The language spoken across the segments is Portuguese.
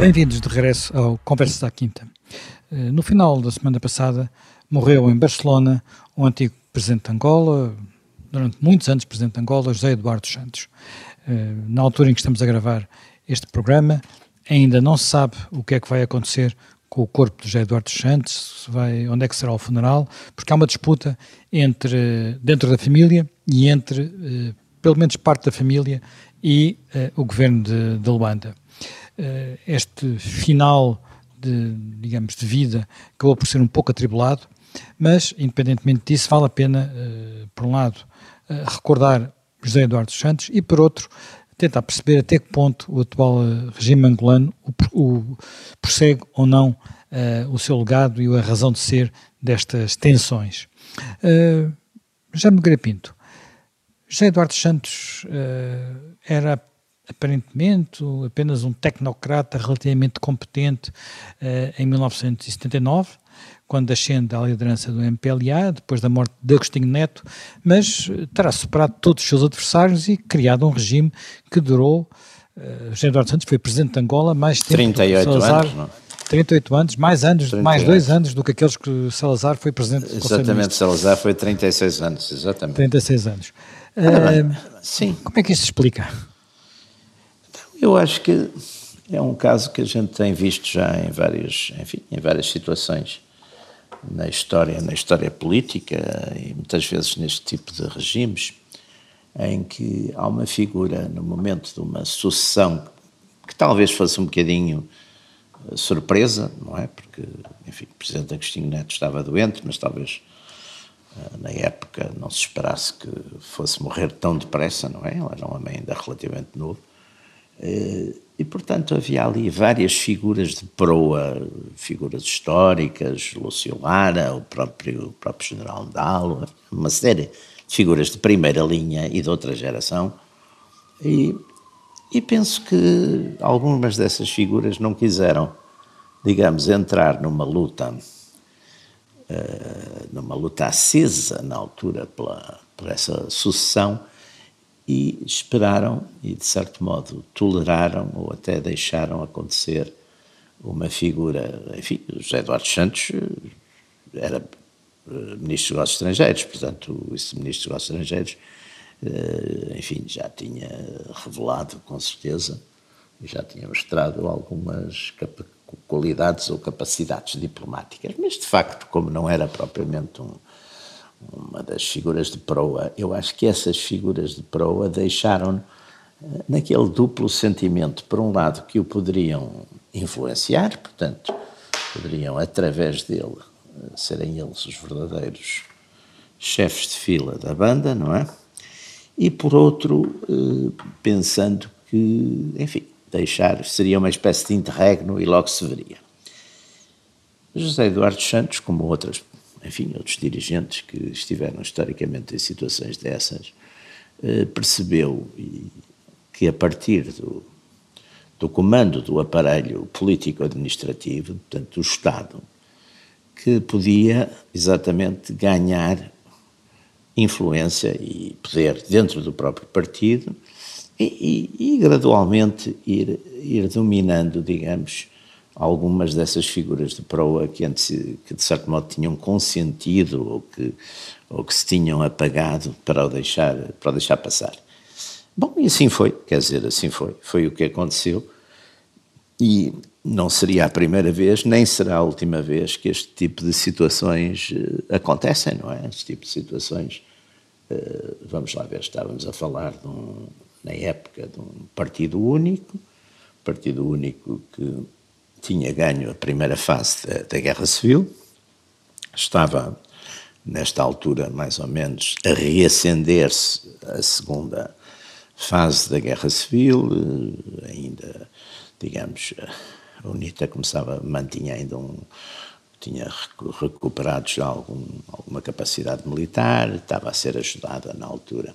Bem-vindos de regresso ao Conversas à Quinta. Eh, no final da semana passada, morreu em Barcelona o antigo presidente de Angola, durante muitos anos presidente de Angola, José Eduardo Santos. Eh, na altura em que estamos a gravar este programa, ainda não se sabe o que é que vai acontecer com o corpo de José Eduardo Santos, vai, onde é que será o funeral, porque há uma disputa entre, dentro da família e entre, eh, pelo menos parte da família, e o governo de, de Luanda. Este final de, digamos, de vida acabou por ser um pouco atribulado, mas, independentemente disso, vale a pena, uh, por um lado, uh, recordar José Eduardo Santos e, por outro, tentar perceber até que ponto o atual uh, regime angolano o, o, prossegue ou não o seu legado e a razão de ser destas tensões. Uh, Já me Pinto, José Eduardo Santos era aparentemente apenas um tecnocrata relativamente competente uh, em 1979, quando ascende à liderança do MPLA, depois da morte de Agostinho Neto, mas eh, terá superado todos os seus adversários e criado um regime que durou. Uh, José Eduardo Santos foi presidente de Angola mais tempo 38 Salazar, anos, não? 38 anos, mais anos, mais dois anos do que aqueles que Salazar foi presidente do Exatamente, Salazar foi 36 anos, exatamente. 36 anos. Uh, sim. Como é que isso se explica? Eu acho que é um caso que a gente tem visto já em várias, enfim, em várias situações na história, na história política e muitas vezes neste tipo de regimes, em que há uma figura no momento de uma sucessão que talvez fosse um bocadinho eh, surpresa, não é? Porque, enfim, o Presidente Agostinho Neto estava doente, mas talvez eh, na época não se esperasse que fosse morrer tão depressa, não é? Ele era um homem ainda relativamente novo. Eh, e, portanto, havia ali várias figuras de proa, figuras históricas, Lúcio Lara, o próprio, o próprio General Ndalo, uma série de figuras de primeira linha e de outra geração. E, e penso que algumas dessas figuras não quiseram, digamos, entrar numa luta, uh, numa luta acesa na altura pela, por essa sucessão, e esperaram e, de certo modo, toleraram ou até deixaram acontecer uma figura, enfim, José Eduardo Santos eh, era eh, Ministro dos Negócios Estrangeiros, portanto, esse Ministro dos Negócios Estrangeiros, eh, enfim, já tinha revelado, com certeza, já tinha mostrado algumas qualidades ou capacidades diplomáticas, mas, de facto, como não era propriamente um uma das figuras de proa, eu acho que essas figuras de proa deixaram eh, naquele duplo sentimento, por um lado, que o poderiam influenciar, portanto, poderiam, através dele, eh, serem eles os verdadeiros chefes de fila da banda, não é? E por outro, eh, pensando que, enfim, deixar seria uma espécie de interregno e logo se veria. José Eduardo Santos, como outras enfim, outros dirigentes que estiveram historicamente em situações dessas, eh, percebeu que a partir do, do comando do aparelho político-administrativo, portanto do Estado, que podia exatamente ganhar influência e poder dentro do próprio partido e, e, e gradualmente ir, ir dominando, digamos, algumas dessas figuras de proa que, antes, que de certo modo tinham consentido ou que, ou que se tinham apagado para o deixar, para o deixar passar. Bom, e assim foi, quer dizer, assim foi, foi o que aconteceu e não seria a primeira vez, nem será a última vez que este tipo de situações uh, acontecem, não é? Este tipo de situações, uh, vamos lá ver, estávamos a falar um, na época de um partido único, partido único que tinha ganho a primeira fase da, da Guerra Civil, estava nesta altura mais ou menos a reacender-se a segunda fase da Guerra Civil, eh, ainda, digamos, a UNITA começava, mantinha ainda um, tinha recuperado já algum, alguma capacidade militar, estava a ser ajudada na altura,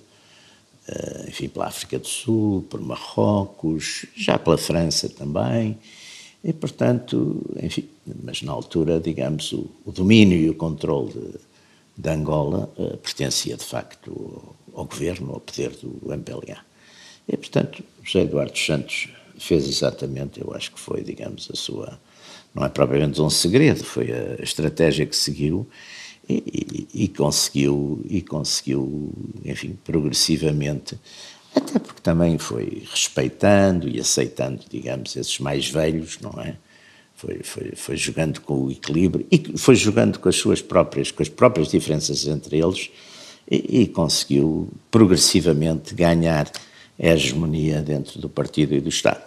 eh, enfim, pela África do Sul, por Marrocos, já pela França também, e, portanto, enfim, mas na altura, digamos, o, o domínio e o controle de, de Angola uh, pertencia, de facto, ao, ao, governo, ao poder do MPLA. E, portanto, José Eduardo Santos fez exatamente, eu acho que foi, digamos, a sua. Não é propriamente um segredo, foi a estratégia que seguiu e, e, e conseguiu, e conseguiu, enfim, progressivamente, até porque também foi respeitando e aceitando, digamos, esses mais velhos, não é? Foi, foi, foi jogando com o equilíbrio e foi jogando com as suas próprias, com as próprias diferenças entre eles e, e conseguiu progressivamente ganhar a hegemonia dentro do partido e do Estado.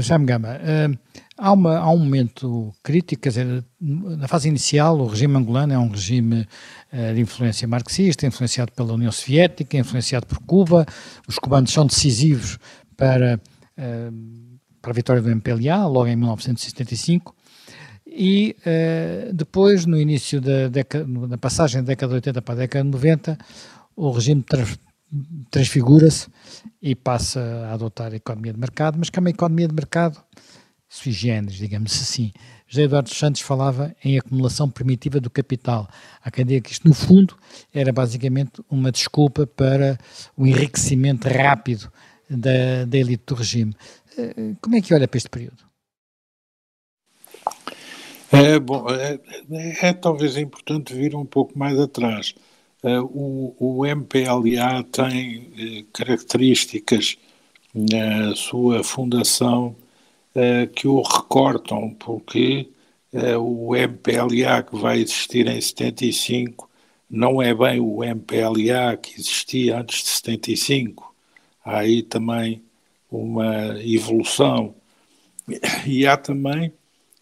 Jaime Gama, uh, há, uma, há um momento crítico, quer dizer, na fase inicial o regime angolano é um regime uh, de influência marxista, influenciado pela União Soviética, influenciado por Cuba, os cubanos são decisivos para, uh, para a vitória do MPLA, logo em 1975, e depois, no início da, década, na passagem da década de 80 para a década de 90, o regime transfigura-se e passa a adotar a economia de mercado, mas que é uma economia de mercado sui generis, digamos assim. José Eduardo Santos falava em acumulação primitiva do capital. Há quem diga que isto, no fundo, era basicamente uma desculpa para o enriquecimento rápido da, da elite do regime. Eh, como é que olha para este período? É, bom, é, é, é talvez importante vir um pouco mais atrás. Uh, o, o, MPLA tem uh, características na sua fundação que o recortam, porque o MPLA que vai existir em 75 não é bem o MPLA que existia antes de 75. Há aí também uma evolução. E há também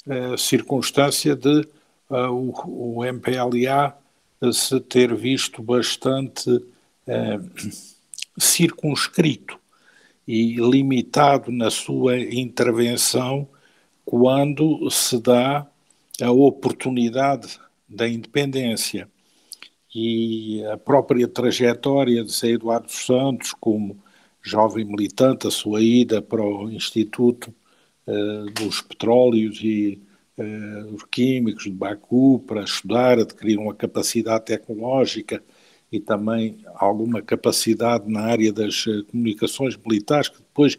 a circunstância de o, o MPLA se ter visto bastante eh, circunscrito e limitado na sua intervenção quando se dá a oportunidade da independência. E a própria trajetória de Zé Eduardo Santos, como jovem militante, a sua ida para o Instituto uh, dos Petróleos e uh, os químicos de Baku para estudar, adquirir uma capacidade tecnológica e também alguma capacidade na área das uh, comunicações militares, que depois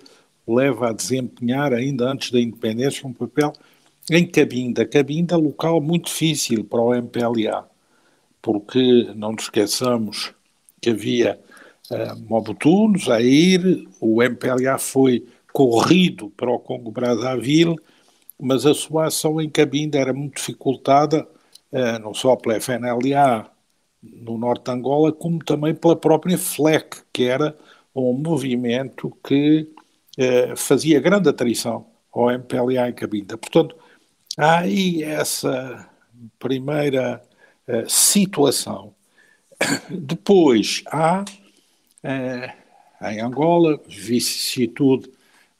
leva a desempenhar, ainda antes da independência, um papel em Cabinda. Cabinda, local muito difícil para o MPLA, porque não nos esqueçamos que havia uh, no Zaire, o MPLA foi corrido para o Congo Brazzaville mas a sua ação em Cabinda era muito dificultada, eh, não só pela FNLA no norte de Angola, como também pela própria FLEC, que era um movimento que eh, fazia grande atrição ao MPLA em Cabinda. Portanto, há aí essa primeira eh, situação. Depois há, em Angola, vicissitude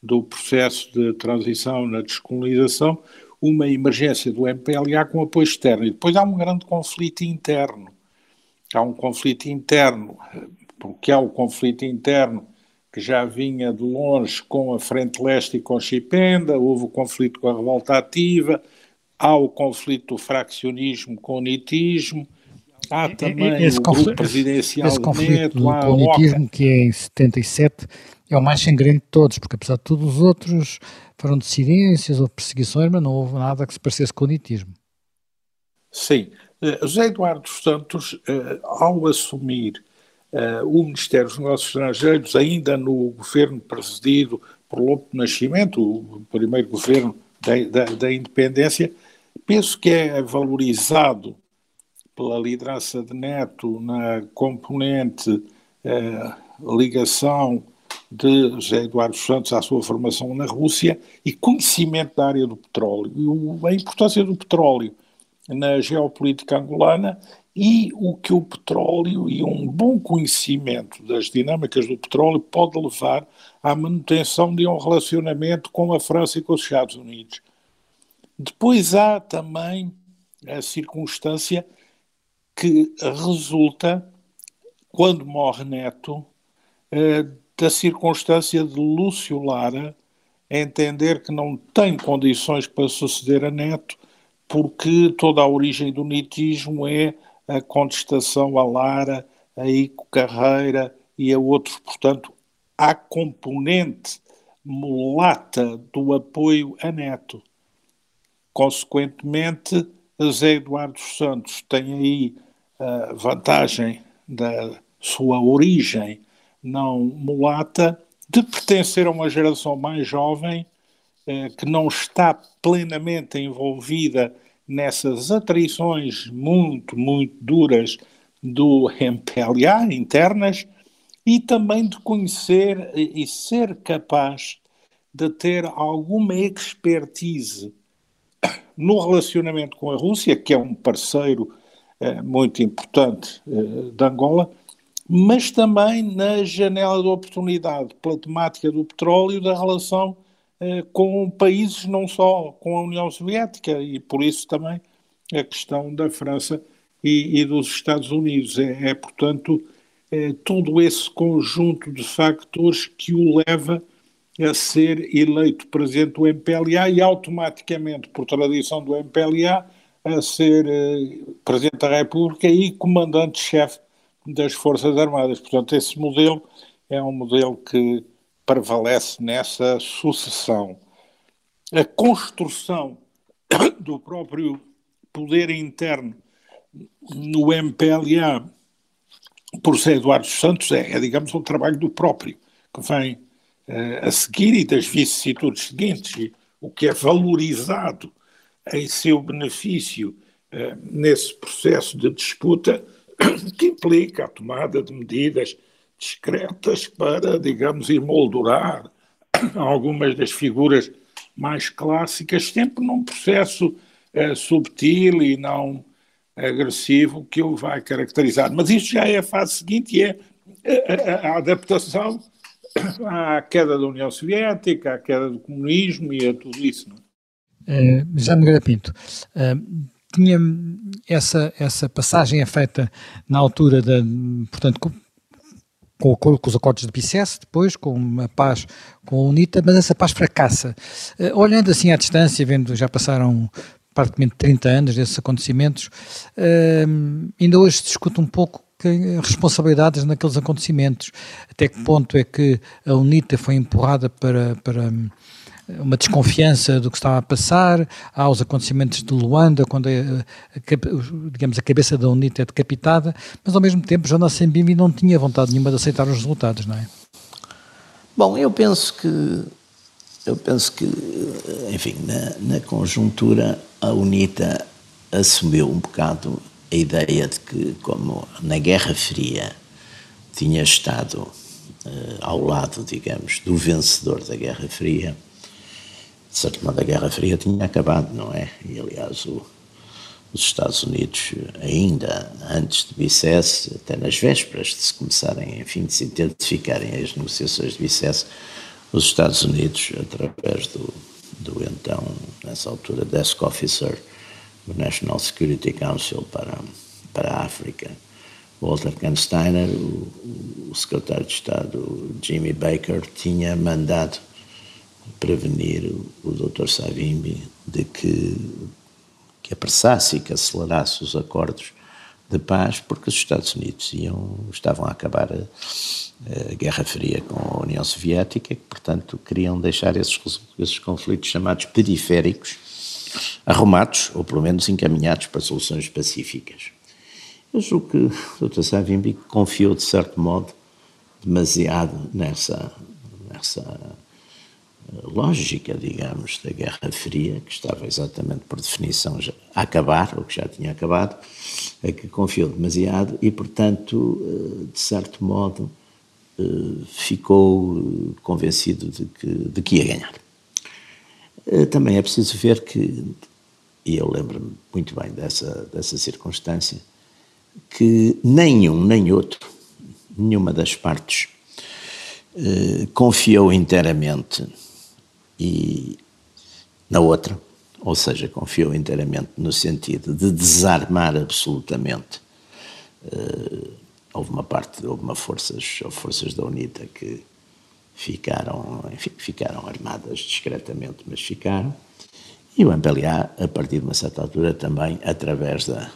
do processo de transição na descolonização, uma emergência do MPLA com apoio externo. E depois há um grande conflito interno. Há um conflito interno, porque há o conflito interno que já vinha de longe com a Frente Leste e com Chipenda, houve o conflito com a revolta ativa, há o conflito do fraccionismo com o nitismo, há também esse o conflito, presidencial esse, esse conflito Neto, do, do nitismo que é em 77 é o mais sangrento de todos, porque apesar de tudo os outros foram dissidências ou perseguições, mas não houve nada que se parecesse com o nitismo. Sim. Uh, José Eduardo Santos, uh, ao assumir uh, o Ministério dos Negócios Estrangeiros, ainda no governo presidido por Lopo Nascimento, o primeiro governo da, da, da independência, penso que é valorizado pela liderança de Neto na componente ligação de José Eduardo Santos à sua formação na Rússia e conhecimento da área do petróleo, e a importância do petróleo na geopolítica angolana e o que o petróleo e um bom conhecimento das dinâmicas do petróleo pode levar à manutenção de um relacionamento com a França e com os Estados Unidos. Depois há também a circunstância que resulta, quando morre Neto, eh, da circunstância de Lúcio Lara entender que não tem condições para suceder a Neto, porque toda a origem do nitismo é a contestação a Lara, a Ico Carreira e a outros. Portanto, há componente mulata do apoio a Neto. Consequentemente, Zé Eduardo Santos tem aí a vantagem da sua origem não mulata de pertencer a uma geração mais jovem eh, que não está plenamente envolvida nessas atrições muito, muito duras do MPLA internas e também de conhecer e ser capaz de ter alguma expertise no relacionamento com a Rússia, que é um parceiro eh, muito importante eh, de Angola, mas também na janela de oportunidade pela temática do petróleo da relação eh, com países não só com a União Soviética e por isso também a questão da França e, e dos Estados Unidos. É, é portanto, é, todo esse conjunto de factores que o leva a ser eleito presidente do MPLA e automaticamente, por tradição do MPLA, a ser eh, presidente da República e comandante-chefe das Forças Armadas. Portanto, esse modelo é um modelo que prevalece nessa sucessão. A construção do próprio poder interno no MPLA por ser Eduardo Santos é, é, digamos, um trabalho do próprio, que vem uh, a seguir e das vicissitudes seguintes, o que é valorizado em seu benefício uh, nesse processo de disputa, que implica a tomada de medidas discretas para, digamos, emoldurar algumas das figuras mais clássicas, sempre num processo uh, subtil e não agressivo que o vai caracterizar. Mas isto já é a fase seguinte e é a, adaptação à queda da União Soviética, à queda do comunismo e a tudo isso. É? Uh, já Nogueira Pinto, uh, tinha essa, essa passagem é feita na altura da, portanto, com, com, os acordos de Bicesse, depois com a paz com a UNITA, mas essa paz fracassa. Uh, olhando assim à distância, vendo já passaram praticamente 30 anos desses acontecimentos, uh, ainda hoje se discute um pouco responsabilidades naqueles acontecimentos. Até que ponto é que a UNITA foi empurrada para, para uma desconfiança do que estava a passar, há os acontecimentos de Luanda, quando a, a, digamos, a cabeça da UNITA é decapitada, mas ao mesmo tempo Jonas Sembimbi não tinha vontade nenhuma de aceitar os resultados, não é? Bom, eu penso que eu penso que, enfim, na, na conjuntura, a UNITA assumiu um bocado a ideia de que, como na Guerra Fria tinha estado uh, ao lado, digamos, do vencedor da Guerra Fria, de certo modo a Guerra Fria tinha acabado, não é? E, aliás, o, os Estados Unidos, ainda antes de Bicesse, até nas vésperas de se começarem, enfim, de se intensificarem as negociações de Bicesse, os Estados Unidos, através do, do então, nessa altura, Desk Officer do National Security Council para, para a África, Walter Kansteiner, o, o secretário de Estado Jimmy Baker, tinha mandado prevenir o, Dr. Savimbi de que, que apressasse e que acelerasse os acordos de paz, porque os Estados Unidos iam, estavam a acabar a, a Guerra Fria com a União Soviética, que, portanto, queriam deixar esses, esses conflitos chamados periféricos arrumados, ou pelo menos encaminhados para soluções pacíficas. Eu julgo que o Dr. Savimbi confiou, de certo modo, demasiado nessa, nessa lógica, digamos, da Guerra Fria, que estava exatamente por definição já a acabar, ou que já tinha acabado, é que confiou demasiado e, portanto, eh, de certo modo, eh, ficou convencido de que, de que ia ganhar. Eh, também é preciso ver que, e eu lembro-me muito bem dessa, dessa circunstância, que nenhum nem outro, nenhuma das partes, confiou inteiramente e na outra, ou seja, confiou inteiramente no sentido de desarmar absolutamente. Uh, houve uma parte, houve uma forças, forças da UNITA que ficaram, enfim, ficaram armadas discretamente, mas ficaram. E o MPLA, a partir de uma certa altura, também, através da,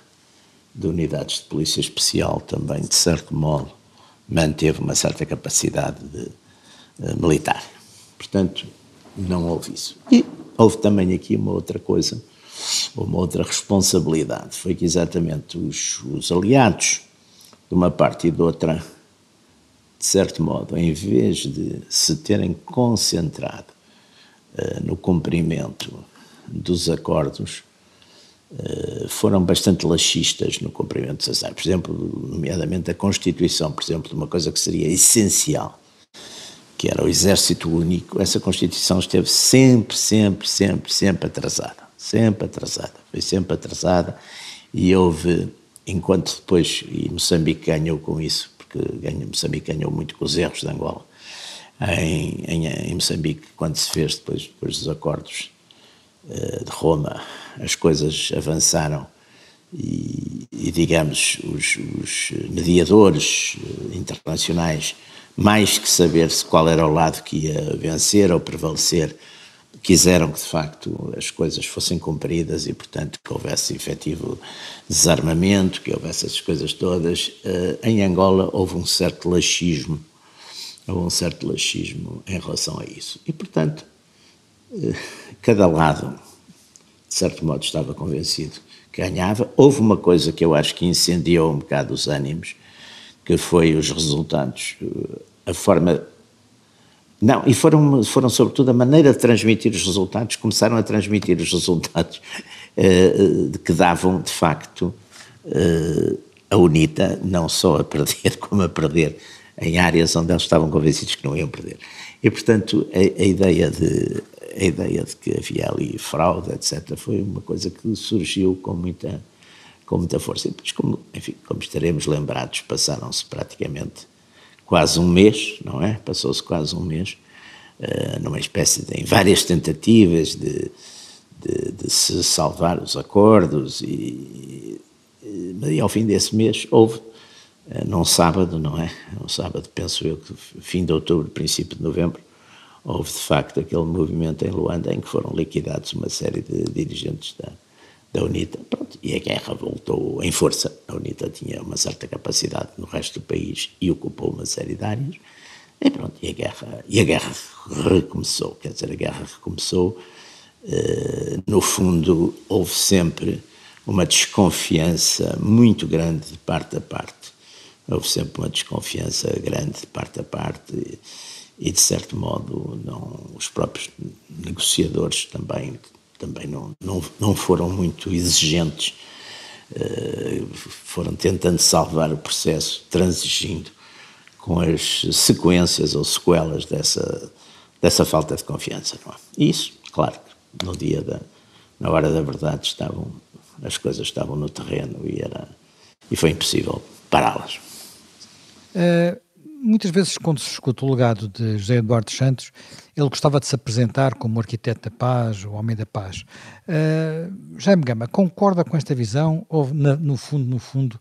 de unidades de polícia especial, também, de certo modo, manteve uma certa capacidade de, uh, militar. Portanto, não houve isso. E houve também aqui uma outra coisa, uma outra responsabilidade, foi que exatamente os, os aliados de uma parte e de outra, de certo modo, em vez de se terem concentrado uh, no cumprimento dos acordos, uh, foram bastante laxistas no cumprimento dos acordos. Por exemplo, nomeadamente a Constituição, por exemplo, de uma coisa que seria essencial, que era o Exército Único, essa Constituição esteve sempre, sempre, sempre, sempre atrasada. Sempre atrasada. Foi sempre atrasada e houve enquanto depois, e Moçambique ganhou com isso, porque ganha, Moçambique ganhou muito com os erros de Angola, em, em, em Moçambique, quando se fez depois, depois dos acordos uh, de Roma, as coisas avançaram e, e digamos, os, os, mediadores eh, internacionais, mais que saber se qual era o lado que ia vencer ou prevalecer, quiseram que de facto as coisas fossem cumpridas e, portanto, que houvesse efetivo desarmamento, que houvesse essas coisas todas. Uh, em Angola houve um certo laxismo, houve um certo laxismo em relação a isso. E, portanto, uh, cada lado, de certo modo, estava convencido que ganhava. Houve uma coisa que eu acho que incendiou um bocado os ânimos, que foi os resultados, uh, a forma não, e foram, foram sobretudo a maneira de transmitir os resultados, começaram a transmitir os resultados uh, que davam, de facto, uh, a UNITA não só a perder, como a perder em áreas onde eles estavam convencidos que não iam perder. E, portanto, a, a ideia, de, a ideia de que havia ali fraude, etc., foi uma coisa que surgiu com muita, com muita força. E depois, como, enfim, como estaremos lembrados, passaram-se praticamente quase um mês, não é? Passou-se quase um mês, uh, numa espécie de, em várias tentativas de, de, de se salvar os acordos e, e, e, ao fim desse mês houve, uh, num sábado, não é? Um sábado, penso eu, que fim de outubro, princípio de novembro, houve de facto aquele movimento em Luanda em que foram liquidados uma série de dirigentes da, da UNITA. Pronto, e a guerra voltou em força. A UNITA tinha uma certa capacidade no resto do país e ocupou uma série de áreas. E pronto, e a guerra, e a guerra recomeçou. Quer dizer, a guerra recomeçou. Uh, no fundo, houve sempre uma desconfiança muito grande de parte a parte. Houve sempre uma desconfiança grande de parte a parte e, e de certo modo, não, os próprios negociadores também também não, não, não foram muito exigentes, uh, foram tentando salvar o processo, transigindo com as sequências ou sequelas dessa, dessa falta de confiança. Não é? Isso, claro, no dia da, na hora da verdade estavam, as coisas estavam no terreno e, era, e foi impossível pará-las. Uh, muitas vezes, quando se escuta o legado de José Eduardo Santos, ele gostava de se apresentar como arquiteto da paz, o homem da paz. Uh, Jaime Gama, concorda com esta visão? Ou, na, no fundo, no fundo,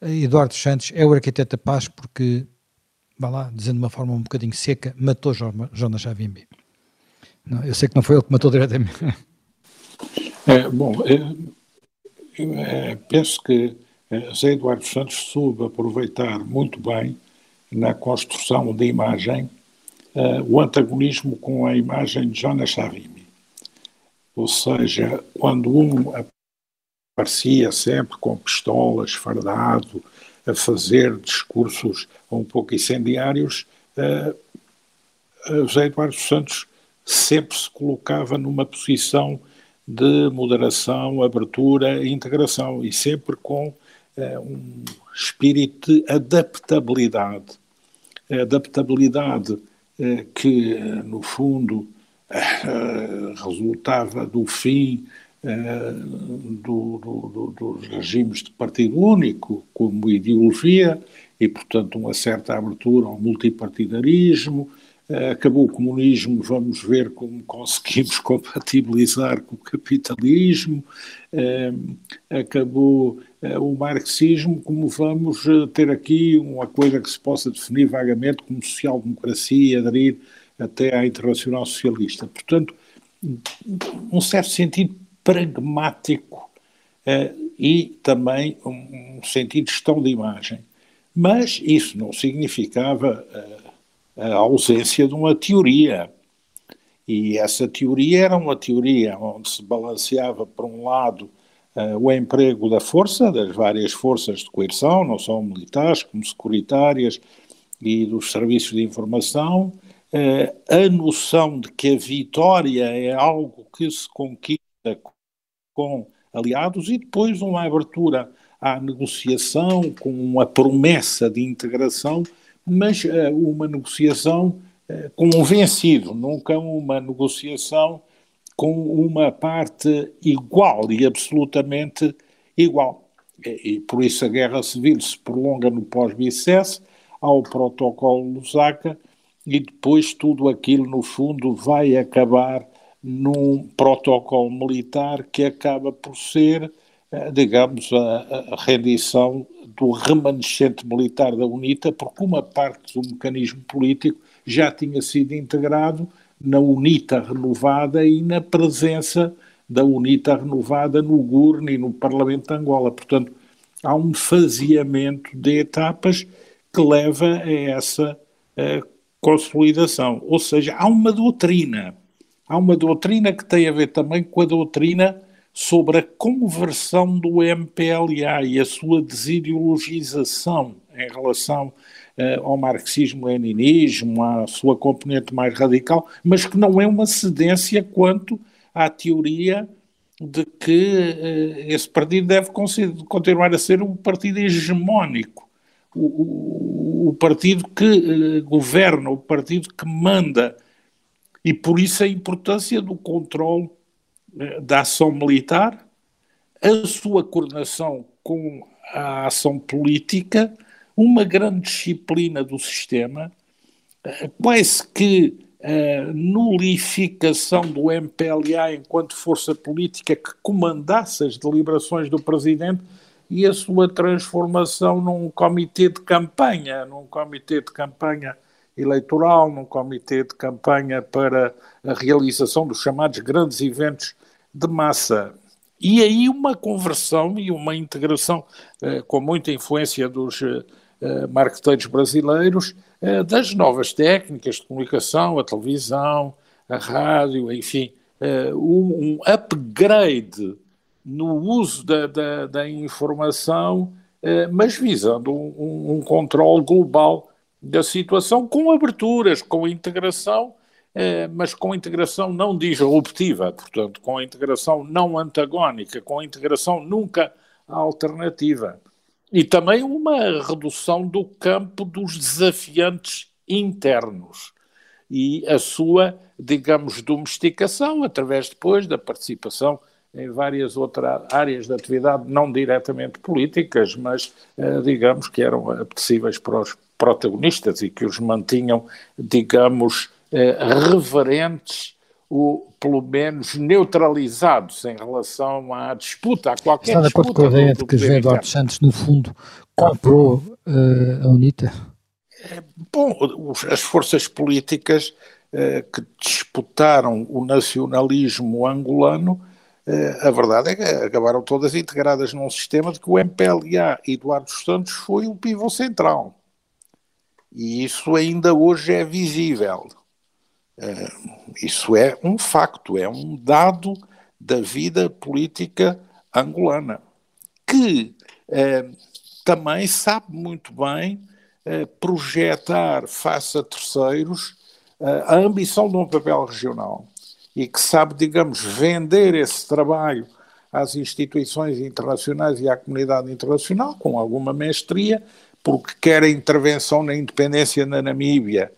Eduardo Santos é o arquiteto da paz porque, vá lá, dizendo de uma forma um bocadinho seca, matou Jonas Savimbi? Não, eu sei que não foi ele que matou diretamente. É, bom, é, é, penso que José Eduardo Santos soube aproveitar muito bem na construção da imagem uh, o antagonismo com a imagem de Jonas Savimbi. Ou seja, quando um aparecia sempre com pistolas, fardado, a fazer discursos um pouco incendiários, uh, José Eduardo Santos sempre se colocava numa posição de moderação, abertura e integração, e sempre com uh, um espírito de adaptabilidade. Adaptabilidade eh, que, no fundo, eh, resultava do fim eh, do, do, do, dos regimes de partido único como ideologia e, portanto, uma certa abertura ao multipartidarismo. Acabou o comunismo, vamos ver como conseguimos compatibilizar com o capitalismo. Acabou eh, o marxismo, como vamos eh, ter aqui uma coisa que se possa definir vagamente como social-democracia e aderir até à Internacional Socialista. Portanto, um certo sentido pragmático e também um, sentido de gestão de imagem. Mas isso não significava a ausência de uma teoria. E essa teoria era uma teoria onde se balanceava, por um lado, uh, o emprego da força, das várias forças de coerção, não só militares, como securitárias e dos serviços de informação, uh, a noção de que a vitória é algo que se conquista com aliados e depois uma abertura à negociação com a promessa de integração, mas uh, uma negociação uh, com um vencido, nunca uma negociação com uma parte igual e absolutamente igual. E, e por isso a guerra civil se prolonga no pós-Bicesse, ao protocolo Lusaka, e depois tudo aquilo, no fundo, vai acabar num protocolo militar que acaba por ser, eh, digamos, a, a rendição do remanescente militar da UNITA, porque uma parte do mecanismo político já tinha sido integrado na UNITA renovada e na presença da UNITA renovada no GURN e no Parlamento de Angola. Portanto, há um faseamento de etapas que leva a essa uh, consolidação. Ou seja, há uma doutrina. Há uma doutrina que tem a ver também com a doutrina sobre a conversão do MPLA e a sua desideologização em relação uh, ao marxismo-leninismo, à sua componente mais radical, mas que não é uma cedência quanto à teoria de que uh, esse partido deve continuar a ser um partido hegemónico, o, o, o partido que uh, governa, o partido que manda, e por isso a importância do controle da ação militar, a sua coordenação com a ação política uma grande disciplina do sistema, eh, quase que a eh, nulificação do MPLA enquanto força política que comandasse as deliberações do presidente e a sua transformação num comitê de campanha, num comitê de campanha eleitoral, num comitê de campanha para a realização dos chamados grandes eventos de massa. E aí uma conversão e uma integração eh, com muita influência dos eh, uh, marqueteiros brasileiros uh, das novas técnicas de comunicação, a televisão, a rádio, enfim, uh, um, upgrade no uso da, da, da informação, mas visando um, um controle global da situação, com aberturas, com integração, mas com integração não disruptiva, portanto, com integração não antagónica, com integração nunca alternativa. E também uma redução do campo dos desafiantes internos e a sua, digamos, domesticação através depois da participação em várias outras áreas de atividade, não diretamente políticas, mas eh, digamos que eram apetecíveis para os protagonistas e que os mantinham, digamos, eh, reverentes ou pelo menos neutralizados em relação à disputa, a qualquer Está de acordo com a ideia de que José Eduardo Santos, no fundo, comprou uh, a UNITA? É, bom, as forças políticas uh, que disputaram o nacionalismo angolano, uh, a verdade é que acabaram todas integradas num sistema de que o MPLA Eduardo Santos foi o pivô central. E isso ainda hoje é visível. Eh, isso é um facto, é um dado da vida política angolana, que eh, também sabe muito bem eh, projetar face a terceiros a ambição de um papel regional e que sabe, digamos, vender esse trabalho às instituições internacionais e à comunidade internacional com alguma mestria, porque quer a intervenção na independência na Namíbia,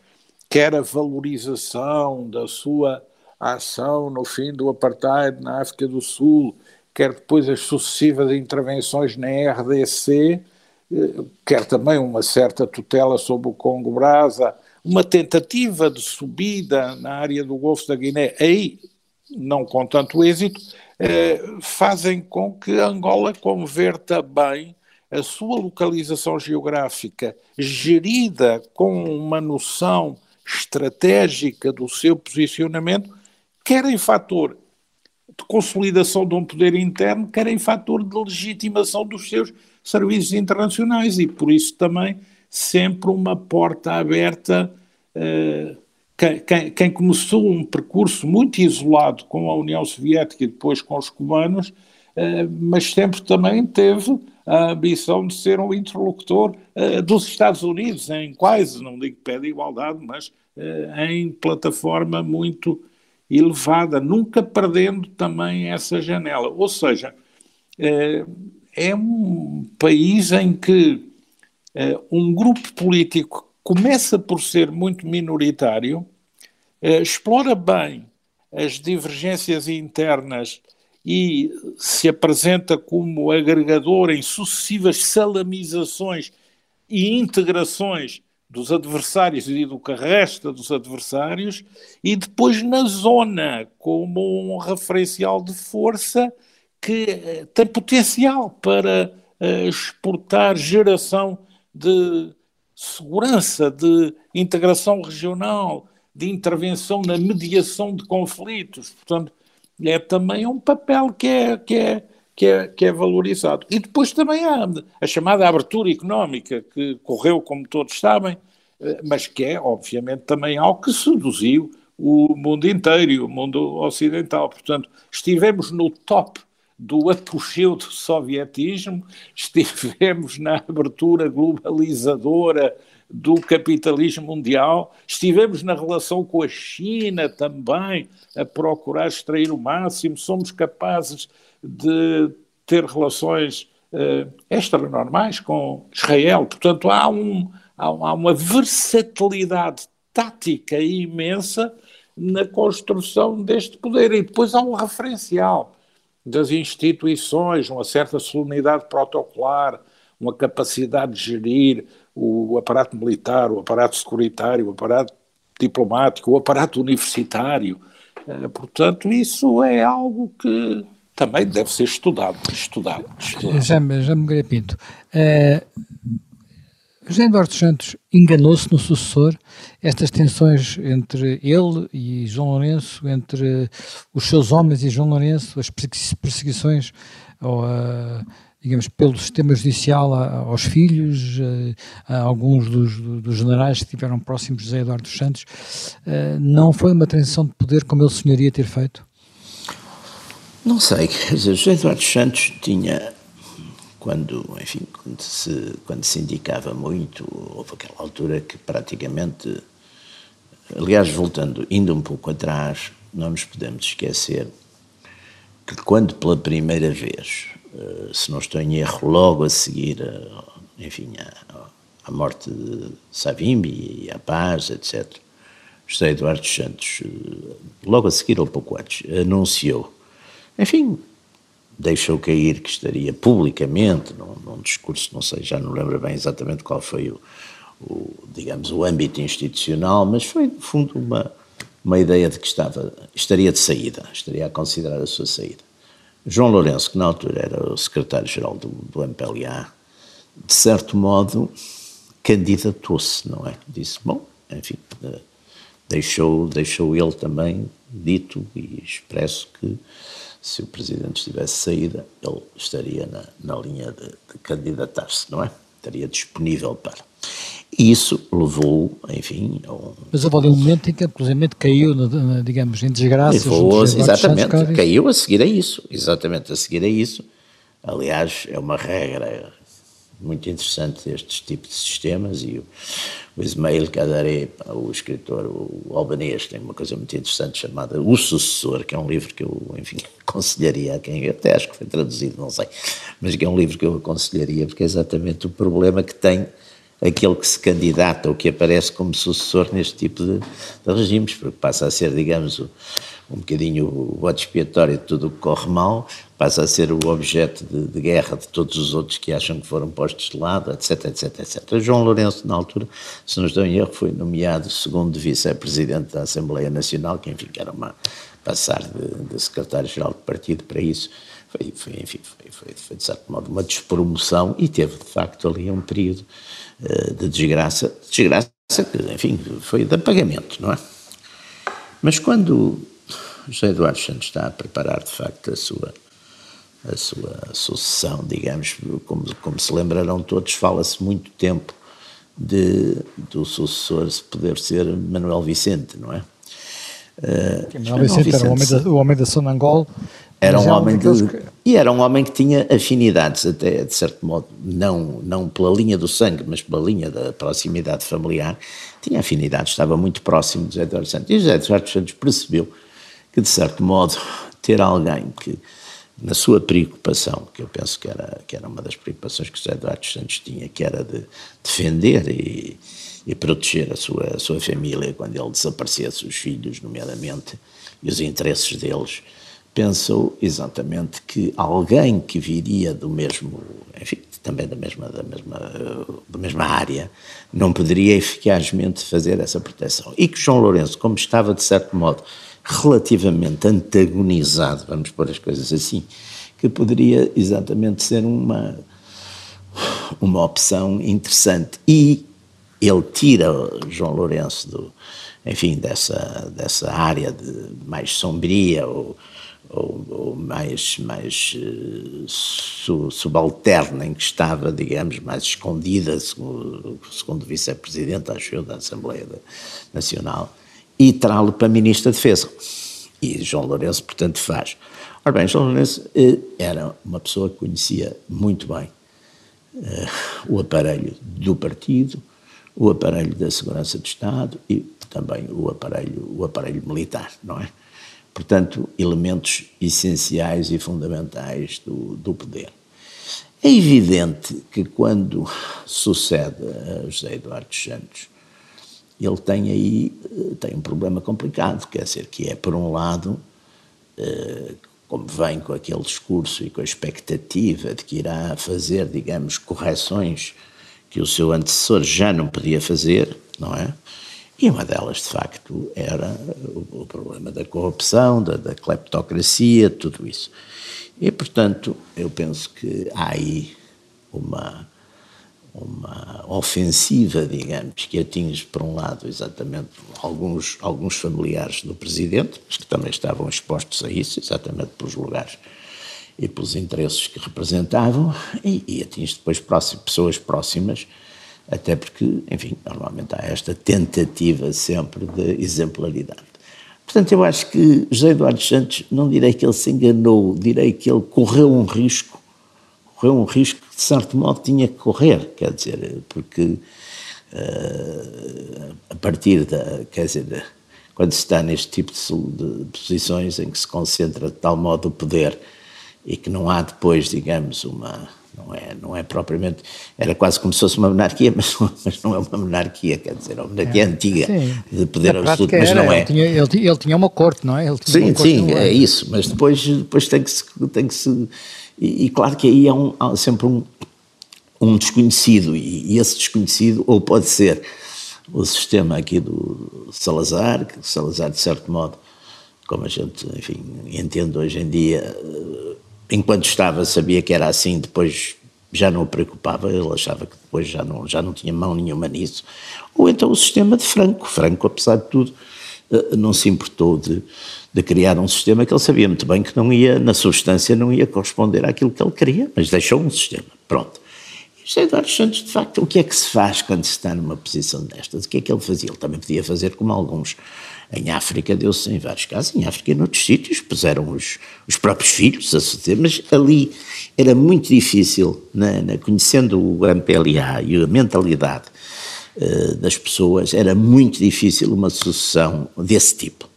quer a valorização da sua ação no fim do apartheid na África do Sul, quer depois as sucessivas intervenções na RDC, eh, quer também uma certa tutela sobre o Congo Brasa, uma tentativa de subida na área do Golfo da Guiné, aí não com tanto êxito, eh, fazem com que Angola converta bem a sua localização geográfica, gerida com uma noção estratégica do seu posicionamento, quer em fator de consolidação de um poder interno, quer em fator de legitimação dos seus serviços internacionais. E por isso também sempre uma porta aberta uh, quem, quem, começou um percurso muito isolado com a União Soviética e depois com os cubanos, mas sempre também teve a ambição de ser um interlocutor uh, dos Estados Unidos, em quase, não digo pé de igualdade, mas uh, em plataforma muito elevada, nunca perdendo também essa janela. Ou seja, é um país em que um grupo político começa por ser muito minoritário, eh, explora bem as divergências internas e se apresenta como agregador em sucessivas salamizações e integrações dos adversários e do que resta dos adversários, e depois na zona como um referencial de força que eh, tem potencial para uh, exportar geração de segurança, de integração regional, de intervenção na mediação de conflitos. Portanto, é também um papel que é, que é, que é, que é valorizado. E depois também há a chamada abertura económica, que correu, como todos sabem, eh, mas que é, obviamente, também algo que seduziu o mundo inteiro, o mundo ocidental. Portanto, estivemos no top do apogeu do sovietismo, estivemos na abertura globalizadora do capitalismo mundial, estivemos na relação com a China também, a procurar extrair o máximo, somos capazes de ter relações uh, extranormais com Israel. Portanto, há, um, há, há uma versatilidade tática imensa na construção deste poder. E depois há um referencial das instituições, uma certa solenidade protocolar, uma capacidade de gerir o aparato militar, o aparato securitário, o aparato diplomático, o aparato universitário. Eh, portanto, isso é algo que também deve ser estudado. estudado, estudado. Já, me Pinto. Uh, José Eduardo Santos enganou-se no sucessor, estas tensões entre ele e João Lourenço, entre os seus homens e João Lourenço, as perseguições, ou, uh, digamos, pelo sistema judicial aos filhos, a, a alguns dos, dos, generais que estiveram próximos de José Eduardo Santos, uh, não foi uma transição de poder como ele sonharia ter feito? Não sei, quer dizer, José Eduardo Santos tinha quando, enfim, quando se, quando se indicava muito, houve aquela altura que praticamente, aliás, voltando, indo um pouco atrás, não nos podemos esquecer que quando pela primeira vez, eh, se não estou em erro, logo a seguir, enfim, a, a morte de Savimbi e a paz, etc., José Eduardo Santos, eh, logo a seguir ou pouco antes, anunciou, enfim, deixou cair que estaria publicamente, num, num, discurso, não sei, já não lembro bem exatamente qual foi o, o, digamos, o âmbito institucional, mas foi, no fundo, uma, uma ideia de que estava, estaria de saída, estaria a considerar a sua saída. João Lourenço, que na altura era o secretário-geral do, do MPLA, de certo modo, candidatou-se, não é? Disse, bom, enfim, eh, deixou, deixou ele também dito e expresso que se o presidente estivesse saída, ele estaria na, na linha de, de candidatar-se, não é? Estaria disponível para. E isso levou, enfim, a um... Mas houve um momento em que, inclusive, caiu, digamos, em desgraça. Levou, exatamente, caiu a seguir a isso, exatamente a seguir a isso. Aliás, é uma regra muito interessante estes tipos de sistemas e o, o Ismail Kadare, o escritor o albanês, tem uma coisa muito interessante chamada O Sucessor, que é um livro que eu, enfim, aconselharia a quem, até acho que foi traduzido, não sei, mas que é um livro que eu aconselharia porque é exatamente o problema que tem aquele que se candidata ou que aparece como sucessor neste tipo de, de regimes, porque passa a ser, digamos, um bocadinho o bote expiatório de tudo o que corre mal, passa a ser o objeto de, de, guerra de todos os outros que acham que foram postos de lado, etc, etc, etc. João Lourenço, na altura, se estou em erro, foi nomeado segundo vice-presidente da Assembleia Nacional, que enfim, era uma passar de, de secretário-geral de partido para isso, foi, foi enfim, foi, foi, foi, de certo modo uma despromoção e teve, de facto, ali um período uh, de desgraça, desgraça que, enfim, foi de apagamento, não é? Mas quando José Eduardo Santos está a preparar, de facto, a sua, a sua sucessão, digamos, como, como se lembrarão todos, fala-se muito tempo de, do sucessor poder ser Manuel Vicente, não é? Uh, Manuel Vicente, Vicente era o homem da, o homem da Sonangol. Era um homem de, que... e era um homem que tinha afinidades até de certo modo não não pela linha do sangue mas pela linha da proximidade familiar tinha afinidades estava muito próximo de José Eduardo Santos. E José Eduardo Santos percebeu que de certo modo ter alguém que na sua preocupação, que eu penso que era, que era uma das preocupações que José Eduardo Santos tinha, que era de defender e, e proteger a sua, a sua família quando ele desaparecesse, os filhos, nomeadamente, e os interesses deles, pensou exatamente que alguém que viria do mesmo, enfim, também da mesma, da mesma, da mesma área, não poderia eficazmente fazer essa proteção. E que João Lourenço, como estava de certo modo relativamente antagonizado, vamos pôr as coisas assim, que poderia exatamente ser uma, uma opção interessante. E ele tira João Lourenço do, enfim, dessa, dessa área de mais sombria ou, ou, ou mais, mais uh, subalterna em que estava, digamos, mais escondida, segundo, segundo vice-presidente, acho eu, da Assembleia Nacional, e trá-lo para Ministro da Defesa. E João Lourenço, portanto, faz. Ora bem, João Lourenço eh, era uma pessoa que conhecia muito bem eh, o aparelho do partido, o aparelho da segurança do Estado e também o aparelho, o aparelho militar, não é? Portanto, elementos essenciais e fundamentais do, do poder. É evidente que quando sucede a José Eduardo Santos, ele tem aí eh, tem um problema complicado, quer dizer, que é, por um lado, eh, como vem com aquele discurso e com a expectativa de que irá fazer, digamos, correções que o seu antecessor já não podia fazer, não é? E uma delas, de facto, era o, problema da corrupção, da, da cleptocracia, tudo isso. E, portanto, eu penso que há aí uma uma ofensiva, digamos, que atinge, por um lado, exatamente alguns, alguns familiares do presidente, mas que também estavam expostos a isso, exatamente pelos lugares e pelos interesses que representavam, e, e atinge depois próximo, pessoas próximas, até porque, enfim, normalmente há esta tentativa sempre de exemplaridade. Portanto, eu acho que José Eduardo Santos, não direi que ele se enganou, direi que ele correu um risco correu um risco que, de certo modo, tinha que correr, quer dizer, porque uh, a partir da, quer dizer, quando se está neste tipo de, de, posições em que se concentra de tal modo o poder e que não há depois, digamos, uma, não é, não é propriamente, era quase como se fosse uma monarquia, mas não, mas não é uma monarquia, quer dizer, é uma monarquia é, antiga, sim. de poder absoluto, mas era, não é. Ele tinha, ele, ele tinha uma corte, não é? sim, sim, é isso, mas depois, depois tem que se, tem que se e, e claro que aí é um, há sempre um, um desconhecido, e, e, esse desconhecido, ou pode ser o sistema aqui do Salazar, que Salazar, de certo modo, como a gente, enfim, entende hoje em dia, enquanto estava sabia que era assim, depois já não o preocupava, ele achava que depois já não, já não tinha mão nenhuma nisso. Ou então o sistema de Franco. Franco, apesar de tudo, eh, não se importou de, de criar um sistema que ele sabia muito bem que não ia, na substância, não ia corresponder àquilo que ele queria, mas deixou um sistema. Pronto. José Eduardo Santos, de facto, o que é que se faz quando se está numa posição destas? O que é que ele fazia? Ele também podia fazer como alguns. Em África deu-se em vários casos, em África e noutros sítios, puseram os, os próprios filhos a suceder, mas ali era muito difícil, na, na, conhecendo o MPLA e a mentalidade uh, das pessoas, era muito difícil uma sucessão desse tipo.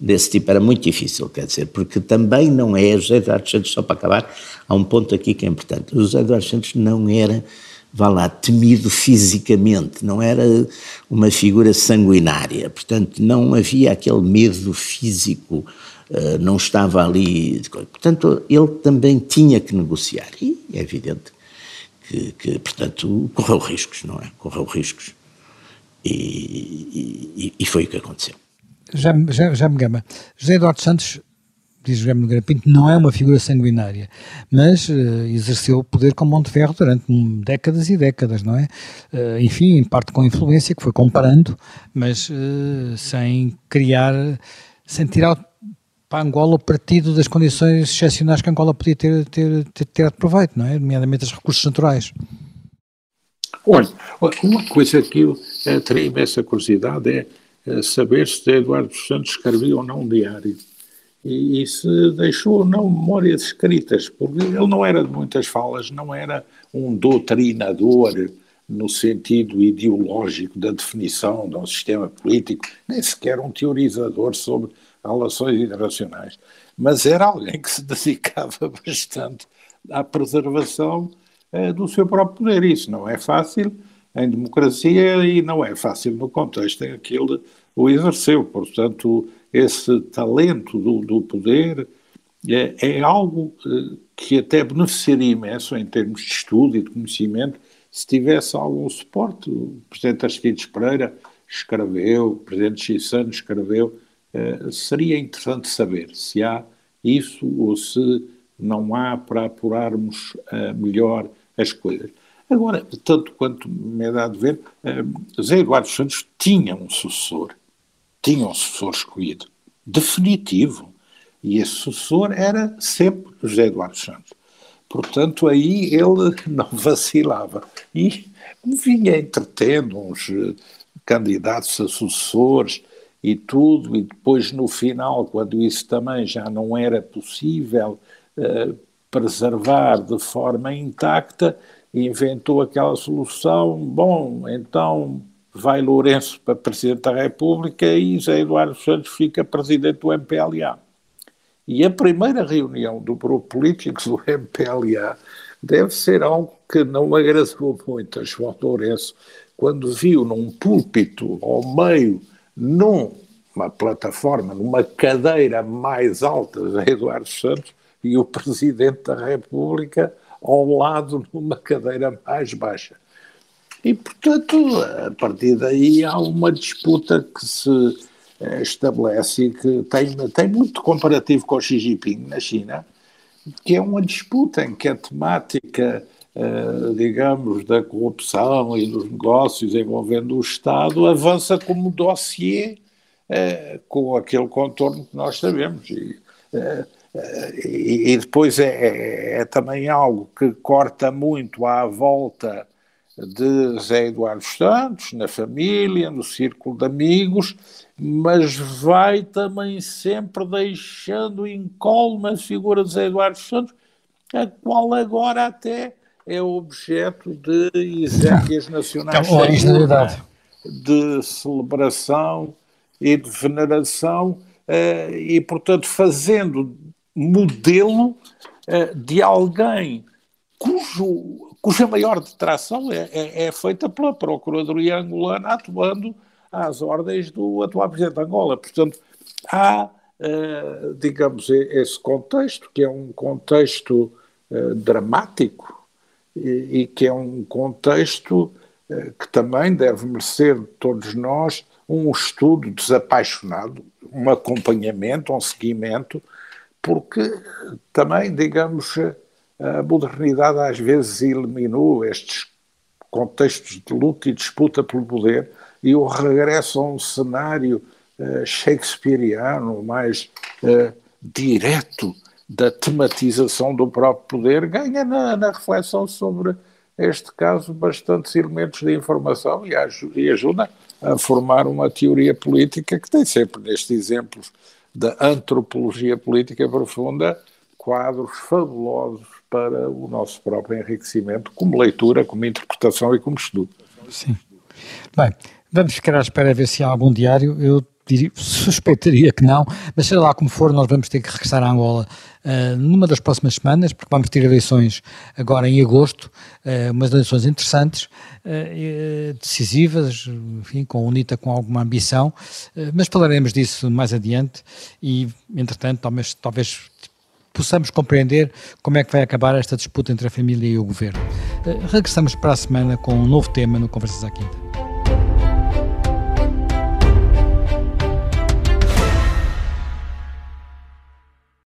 Desse tipo era muito difícil, quer dizer, porque também não é, José Eduardo Santos, só para acabar, há um ponto aqui que é importante, José Eduardo Santos não era, vá lá, temido fisicamente, não era uma figura sanguinária, portanto não havia aquele medo físico, eh, não estava ali, portanto ele também tinha que negociar, e é evidente que, que portanto, correu riscos, não é? Correu riscos, e, e, e foi o que aconteceu já, já, já me gama. José Eduardo Santos, diz José Nogueira Pinto, não é uma figura sanguinária, mas uh, exerceu o poder com Monteferro durante décadas e décadas, não é? Uh, enfim, em parte com influência, que foi comparando, mas uh, sem criar, sem tirar para Angola o partido das condições excepcionais que Angola podia ter, ter, ter, ter proveito, não é? Nomeadamente os recursos naturais. Olha, uma coisa que eu eh, teria imensa curiosidade é eh, saber se Eduardo Santos escrevia ou não um diário. E, se deixou ou não memórias escritas, porque ele não era de muitas falas, não era um doutrinador no sentido ideológico da definição de um sistema político, nem sequer um teorizador sobre relações internacionais, mas era alguém que se dedicava bastante à preservação eh, do seu próprio poder. Isso não é fácil em democracia e não é fácil no contexto em que ele o exerceu. Portanto, esse talento do, do poder é, é algo eh, que até beneficiaria imenso em termos de estudo e de conhecimento se tivesse algum suporte. O Presidente Aristides Pereira escreveu, o Presidente Chissano escreveu, eh, seria interessante saber se há isso ou se não há para apurarmos uh, melhor as coisas. Agora, tanto quanto me é dado ver, Zé Eduardo Santos tinha um sucessor, tinha um sucessor escolhido, definitivo, e esse sucessor era sempre José Eduardo Santos. Portanto, aí ele não vacilava. E vinha entretendo uns eh, candidatos a sucessores e tudo, e depois no final, quando isso também já não era possível uh, preservar de forma intacta, inventou aquela solução, bom, então vai Lourenço para Presidente da República e José Eduardo Santos fica Presidente do MPLA. E a primeira reunião do grupo político do MPLA deve ser algo que não agradou muito a João Lourenço, quando viu num púlpito ao meio, numa plataforma, numa cadeira mais alta de Eduardo Santos e o Presidente da República ao lado numa cadeira mais baixa. E, portanto, a partir daí há uma disputa que se eh, estabelece que tem, tem muito comparativo com o Xi Jinping na China, que é uma disputa em que a temática, uh, digamos, da corrupção e dos negócios envolvendo o Estado avança como dossiê uh, com aquele contorno que nós sabemos. E, e, e depois é, é, é, também algo que corta muito à volta de Zé Eduardo Santos, na família, no círculo de amigos, mas vai também sempre deixando incólume a figura de Zé Eduardo Santos, a qual agora até é objeto de exéquias nacionais de celebração e de veneração, eh, e portanto fazendo modelo eh, de alguém cujo, cuja maior detração é, é, é feita pela Procuradoria Angolana atuando às ordens do atual Presidente de Angola. Portanto, há, uh, digamos, esse contexto, que é um contexto uh, dramático e, e, que é um contexto uh, que também deve merecer de todos nós um estudo desapaixonado, um acompanhamento, um seguimento, porque também, digamos, a modernidade às vezes eliminou estes contextos de luta e disputa pelo poder e o regresso a um cenário uh, shakespeariano, mais uh, direto da tematização do próprio poder, ganha na, na, reflexão sobre este caso bastantes elementos de informação e, e ajuda a formar uma teoria política que tem sempre, nestes exemplos da antropologia política profunda, quadros fabulosos para o nosso próprio enriquecimento, como leitura, como interpretação e como estudo. Sim. Bem, Vamos ficar à espera a ver se há algum diário. Eu diria, suspeitaria que não, mas seja lá como for, nós vamos ter que regressar a Angola uh, numa das próximas semanas, porque vamos ter eleições agora em agosto, uh, umas eleições interessantes, uh, decisivas, enfim, com a UNITA com alguma ambição, mas falaremos disso mais adiante e, entretanto, talvez, talvez possamos compreender como é que vai acabar esta disputa entre a família e o governo. regressamos para a semana com um novo tema no Conversas à Quinta.